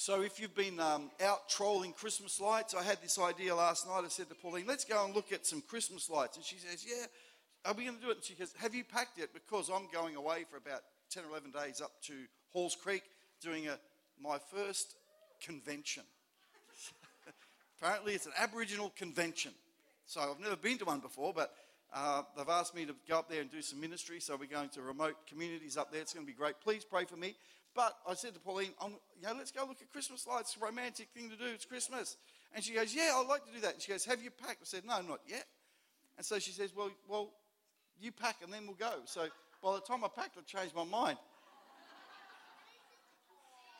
So, if you've been um, out trolling Christmas lights, I had this idea last night. I said to Pauline, let's go and look at some Christmas lights. And she says, Yeah, are we going to do it? And she goes, Have you packed it? Because I'm going away for about 10 or 11 days up to Halls Creek doing a, my first convention. Apparently, it's an Aboriginal convention. So, I've never been to one before, but uh, they've asked me to go up there and do some ministry. So, we're going to remote communities up there. It's going to be great. Please pray for me. But I said to Pauline, you know, let's go look at Christmas lights. It's a romantic thing to do. It's Christmas. And she goes, Yeah, I'd like to do that. And she goes, Have you packed? I said, No, not yet. And so she says, Well, well, you pack and then we'll go. So by the time I packed, I changed my mind.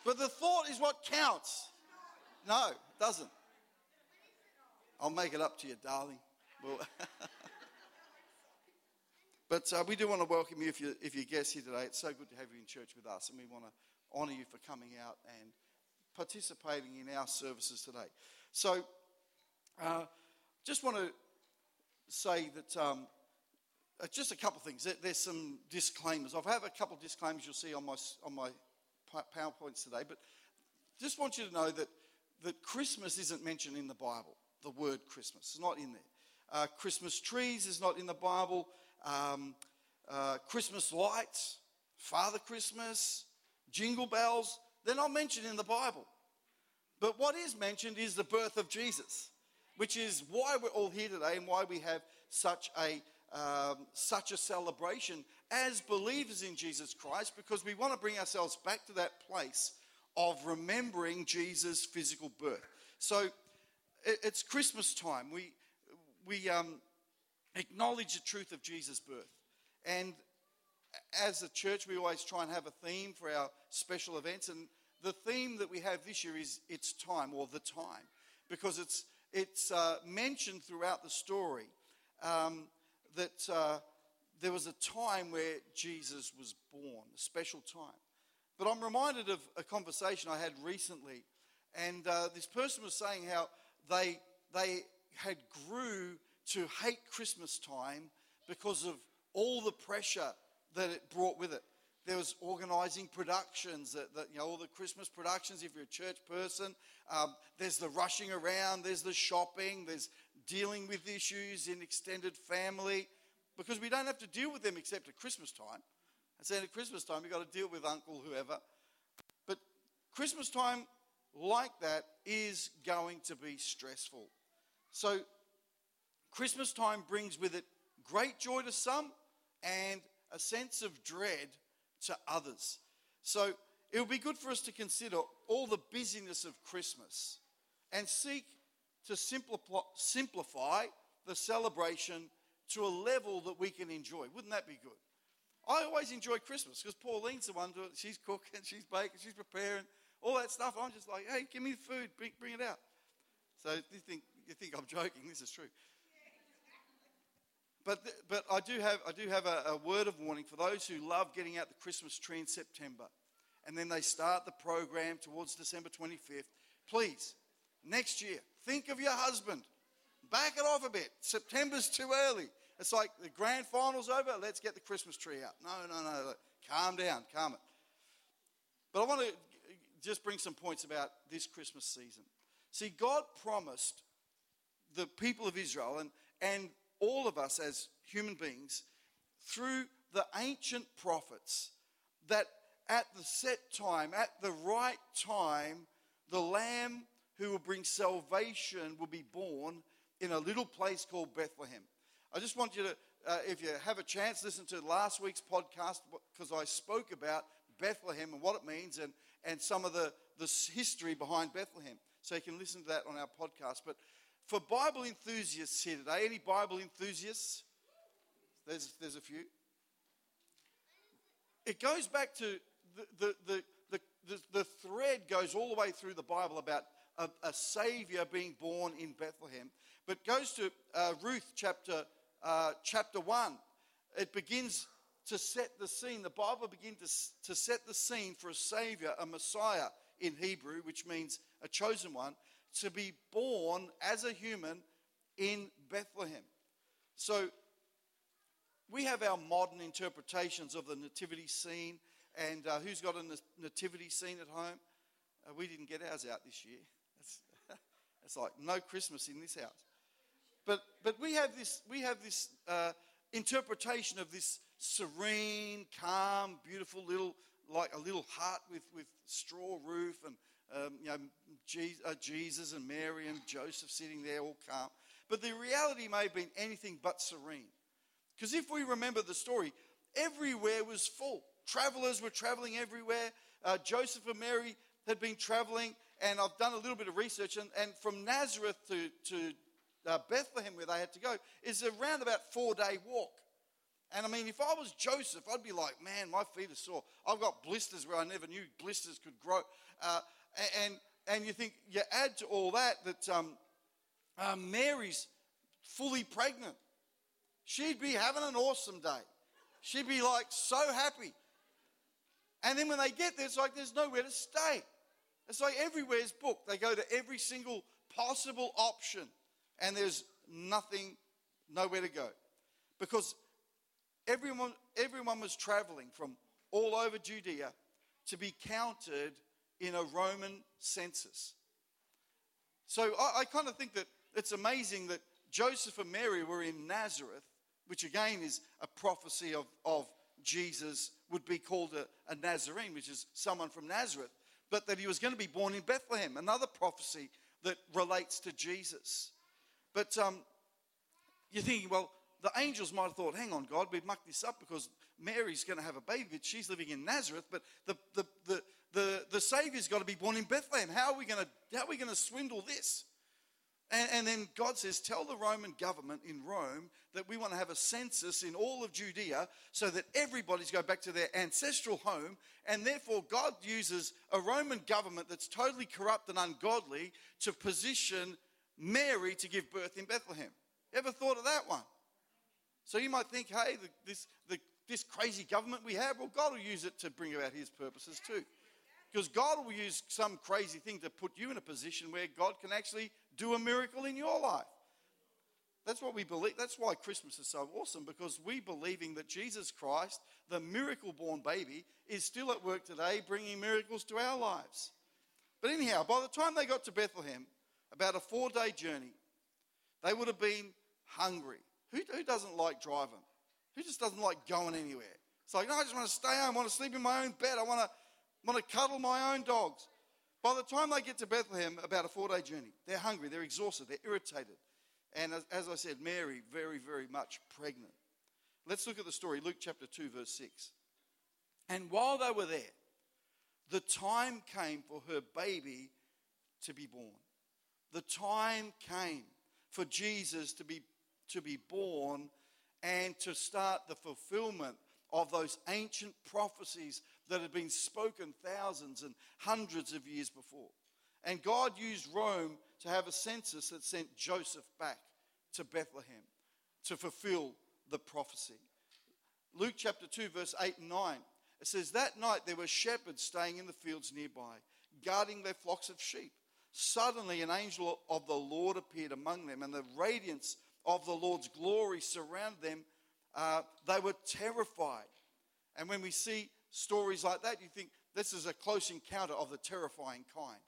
But the thought is what counts. No, it doesn't. I'll make it up to you, darling. Well, but uh, we do want to welcome you if, you if you're guests here today. It's so good to have you in church with us, and we want to honour you for coming out and participating in our services today. So, uh, just want to say that um, uh, just a couple of things. There's some disclaimers. I have a couple of disclaimers you'll see on my, on my PowerPoints today, but just want you to know that, that Christmas isn't mentioned in the Bible. The word Christmas is not in there. Uh, Christmas trees is not in the Bible. Um, uh, Christmas lights, Father Christmas, jingle bells, they're not mentioned in the Bible. But what is mentioned is the birth of Jesus, which is why we're all here today and why we have such a um, such a celebration as believers in Jesus Christ because we want to bring ourselves back to that place of remembering Jesus' physical birth. So it's Christmas time. We, we um, acknowledge the truth of Jesus' birth. And as a church, we always try and have a theme for our special events. And the theme that we have this year is It's Time or The Time because it's, it's uh, mentioned throughout the story. Um, that uh, there was a time where Jesus was born, a special time. But I'm reminded of a conversation I had recently, and uh, this person was saying how they, they had grew to hate Christmas time because of all the pressure that it brought with it. There was organising productions, that, that, you know, all the Christmas productions. If you're a church person, um, there's the rushing around, there's the shopping, there's dealing with issues in extended family because we don't have to deal with them except at Christmas time. And so at Christmas time, you've got to deal with uncle, whoever. But Christmas time, like that, is going to be stressful. So Christmas time brings with it great joy to some and a sense of dread to others. So it would be good for us to consider all the busyness of Christmas and seek to simplify the celebration to a level that we can enjoy. Wouldn't that be good? I always enjoy Christmas because Pauline's the one doing it. She's cooking, she's baking, she's preparing, all that stuff. I'm just like, hey, give me the food, bring, bring it out. So you think, you think I'm joking, this is true. But, but I do have, I do have a, a word of warning for those who love getting out the Christmas tree in September and then they start the program towards December 25th. Please, next year, think of your husband. Back it off a bit. September's too early. It's like the grand final's over, let's get the Christmas tree out. No, no, no. Calm down, calm it. But I want to just bring some points about this Christmas season. See, God promised the people of Israel and, and all of us as human beings through the ancient prophets that at the set time, at the right time, the Lamb who will bring salvation will be born in a little place called Bethlehem. I just want you to, uh, if you have a chance, listen to last week's podcast because I spoke about Bethlehem and what it means and, and some of the, the history behind Bethlehem. So you can listen to that on our podcast. But for Bible enthusiasts here today, any Bible enthusiasts? There's, there's a few. It goes back to the, the, the, the, the thread goes all the way through the Bible about a, a Savior being born in Bethlehem. But goes to uh, Ruth chapter, uh, chapter 1. It begins to set the scene. The Bible begins to, to set the scene for a Savior, a Messiah in Hebrew, which means a chosen one, to be born as a human in Bethlehem. So we have our modern interpretations of the nativity scene and uh, who's got a nativity scene at home? Uh, we didn't get ours out this year. It's, it's like no Christmas in this house. But, but we have this, we have this uh, interpretation of this serene, calm, beautiful little, like a little hut with, with straw roof and um, you know, uh, Jesus and Mary and Joseph sitting there all calm. But the reality may have been anything but serene. Because if we remember the story, everywhere was full. Travelers were traveling everywhere. Uh, Joseph and Mary had been traveling, and I've done a little bit of research, and, and from Nazareth to, to uh, Bethlehem, where they had to go, is around about four day walk. And I mean, if I was Joseph, I'd be like, man, my feet are sore. I've got blisters where I never knew blisters could grow. Uh, and, and you think, you add to all that that um, uh, Mary's fully pregnant. She'd be having an awesome day. She'd be like so happy. And then when they get there, it's like there's nowhere to stay. It's like everywhere's booked. They go to every single possible option, and there's nothing, nowhere to go. Because everyone, everyone was traveling from all over Judea to be counted in a Roman census. So I, I kind of think that it's amazing that Joseph and Mary were in Nazareth, which again is a prophecy of, of Jesus would be called a, a Nazarene, which is someone from Nazareth, but that he was going to be born in Bethlehem, another prophecy that relates to Jesus. But um, you're thinking, well, the angels might have thought, hang on, God, we've mucked this up because Mary's going to have a baby, but she's living in Nazareth, but the, the, the, the, the Savior's got to be born in Bethlehem. How are we going to, how are we going to swindle this? And, and, then God says, Tell the Roman government in Rome that we want to have a census in all of Judea so that everybody's go back to their ancestral home. And therefore, God uses a Roman government that's totally corrupt and ungodly to position Mary to give birth in Bethlehem. Ever thought of that one? So you might think, hey, the, this, the, this crazy government we have, well, God will use it to bring about his purposes too. Because God will use some crazy thing to put you in a position where God can actually do a miracle in your life. That's what we believe. That's why Christmas is so awesome because we believing that Jesus Christ, the miracle born baby, is still at work today bringing miracles to our lives. But anyhow, by the time they got to Bethlehem, about a four day journey, they would have been hungry. Who, who doesn't like driving? Who just doesn't like going anywhere? It's like, no, I just want to stay home. I want to sleep in my own bed. I want to, want to cuddle my own dogs. By the time they get to Bethlehem, about a four day journey, they're hungry, they're exhausted, they're irritated. And as, as I said, Mary, very, very much pregnant. Let's look at the story, Luke chapter 2, verse 6. And while they were there, the time came for her baby to be born. The time came for Jesus to be, to be born and to start the fulfillment of those ancient prophecies that had been spoken thousands and hundreds of years before. And God used Rome to have a census that sent Joseph back to Bethlehem to fulfill the prophecy. Luke chapter 2, verse 8 and 9. It says, That night there were shepherds staying in the fields nearby, guarding their flocks of sheep. Suddenly an angel of the Lord appeared among them, and the radiance of the Lord's glory surrounded them. Uh, they were terrified. And when we see stories like that, you think this is a close encounter of the terrifying kind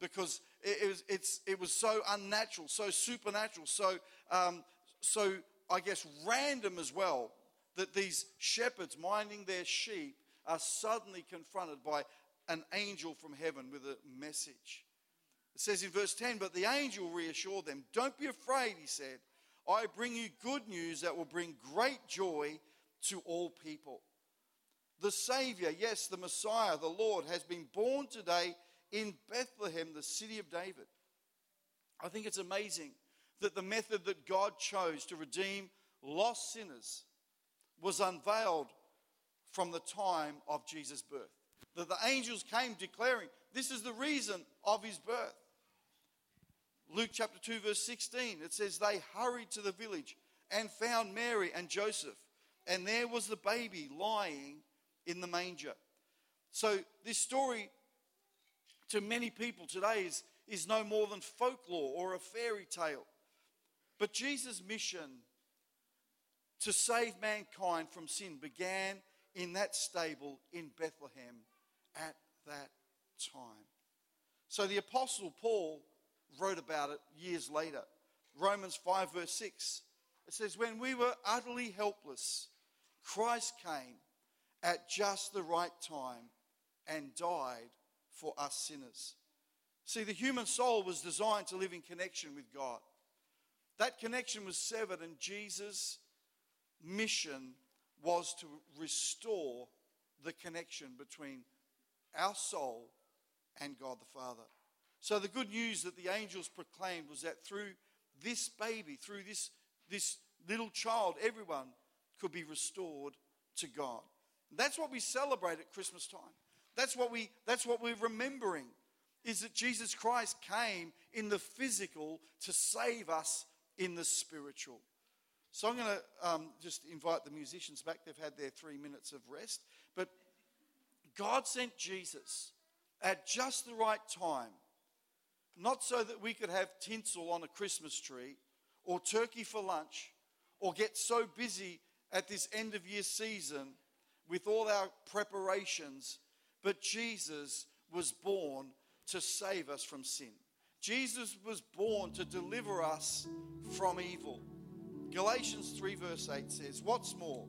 because it, it, was, it's, it was so unnatural, so supernatural, so, um, so I guess random as well that these shepherds minding their sheep are suddenly confronted by an angel from heaven with a message. It says in verse 10, but the angel reassured them, Don't be afraid, he said. I bring you good news that will bring great joy to all people. The Savior, yes, the Messiah, the Lord, has been born today in Bethlehem, the city of David. I think it's amazing that the method that God chose to redeem lost sinners was unveiled from the time of Jesus' birth. That the angels came declaring, This is the reason of his birth. Luke chapter 2, verse 16, it says, They hurried to the village and found Mary and Joseph, and there was the baby lying in the manger. So, this story to many people today is, is no more than folklore or a fairy tale. But Jesus' mission to save mankind from sin began in that stable in Bethlehem at that time. So the Apostle Paul wrote about it years later. Romans 5, verse 6. It says, When we were utterly helpless, Christ came at just the right time and died for us sinners. See, the human soul was designed to live in connection with God. That connection was severed, and Jesus' mission was to restore the connection between our soul and God the Father. So, the good news that the angels proclaimed was that through this baby, through this, this little child, everyone could be restored to God. That's what we celebrate at Christmas time. That's what, we, that's what we're remembering is that Jesus Christ came in the physical to save us in the spiritual. So I'm going to um, just invite the musicians back. They've had their three minutes of rest. But God sent Jesus at just the right time, not so that we could have tinsel on a Christmas tree or turkey for lunch or get so busy at this end of year season with all our preparations, but Jesus was born to save us from sin. Jesus was born to deliver us from evil. Galatians 3, verse 8 says, What's more,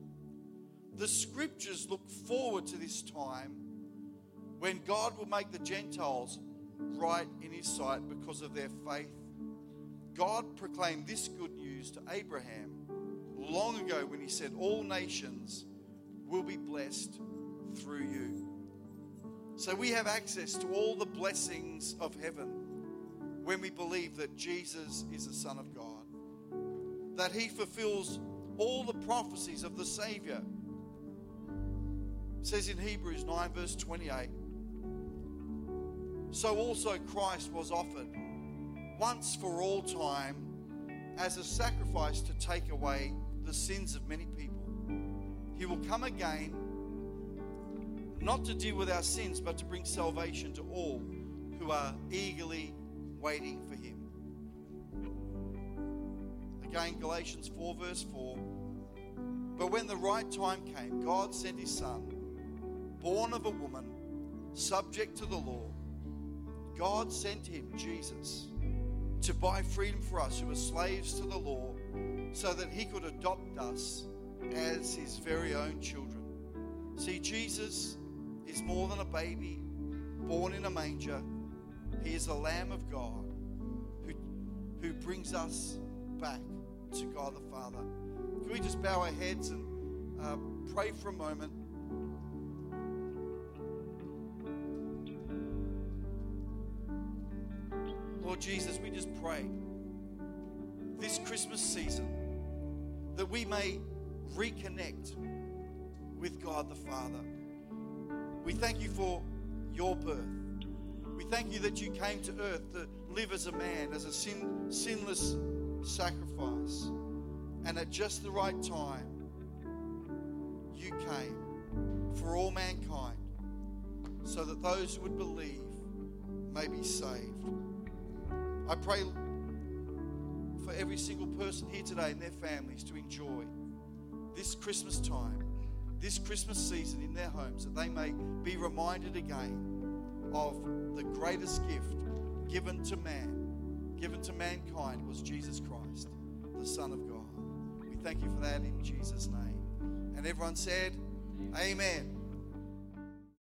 the scriptures look forward to this time when God will make the Gentiles right in his sight because of their faith. God proclaimed this good news to Abraham long ago when he said, All nations will be blessed through you. So we have access to all the blessings of heaven when we believe that Jesus is the Son of God, that He fulfills all the prophecies of the Savior. It says in Hebrews 9, verse 28 So also Christ was offered once for all time as a sacrifice to take away the sins of many people. He will come again, not to deal with our sins, but to bring salvation to all who are eagerly waiting for him. Again, Galatians 4, verse 4. But when the right time came, God sent his son, born of a woman, subject to the law. God sent him, Jesus, to buy freedom for us who were slaves to the law, so that he could adopt us as his very own children. See, Jesus is more than a baby born in a manger. He is the Lamb of God who, who brings us back to God the Father. Can we just bow our heads and uh, pray for a moment? Lord Jesus, we just pray this Christmas season that we may reconnect with God the Father. We thank you for your birth. We thank you that you came to earth to live as a man, as a sin, sinless sacrifice. And at just the right time, you came for all mankind so that those who would believe may be saved. I pray for every single person here today and their families to enjoy this Christmas time, this Christmas season in their homes, that they may be reminded again of the greatest gift given to man, given to mankind, was Jesus Christ, the Son of God. We thank you for that in Jesus' name. And everyone said, Amen.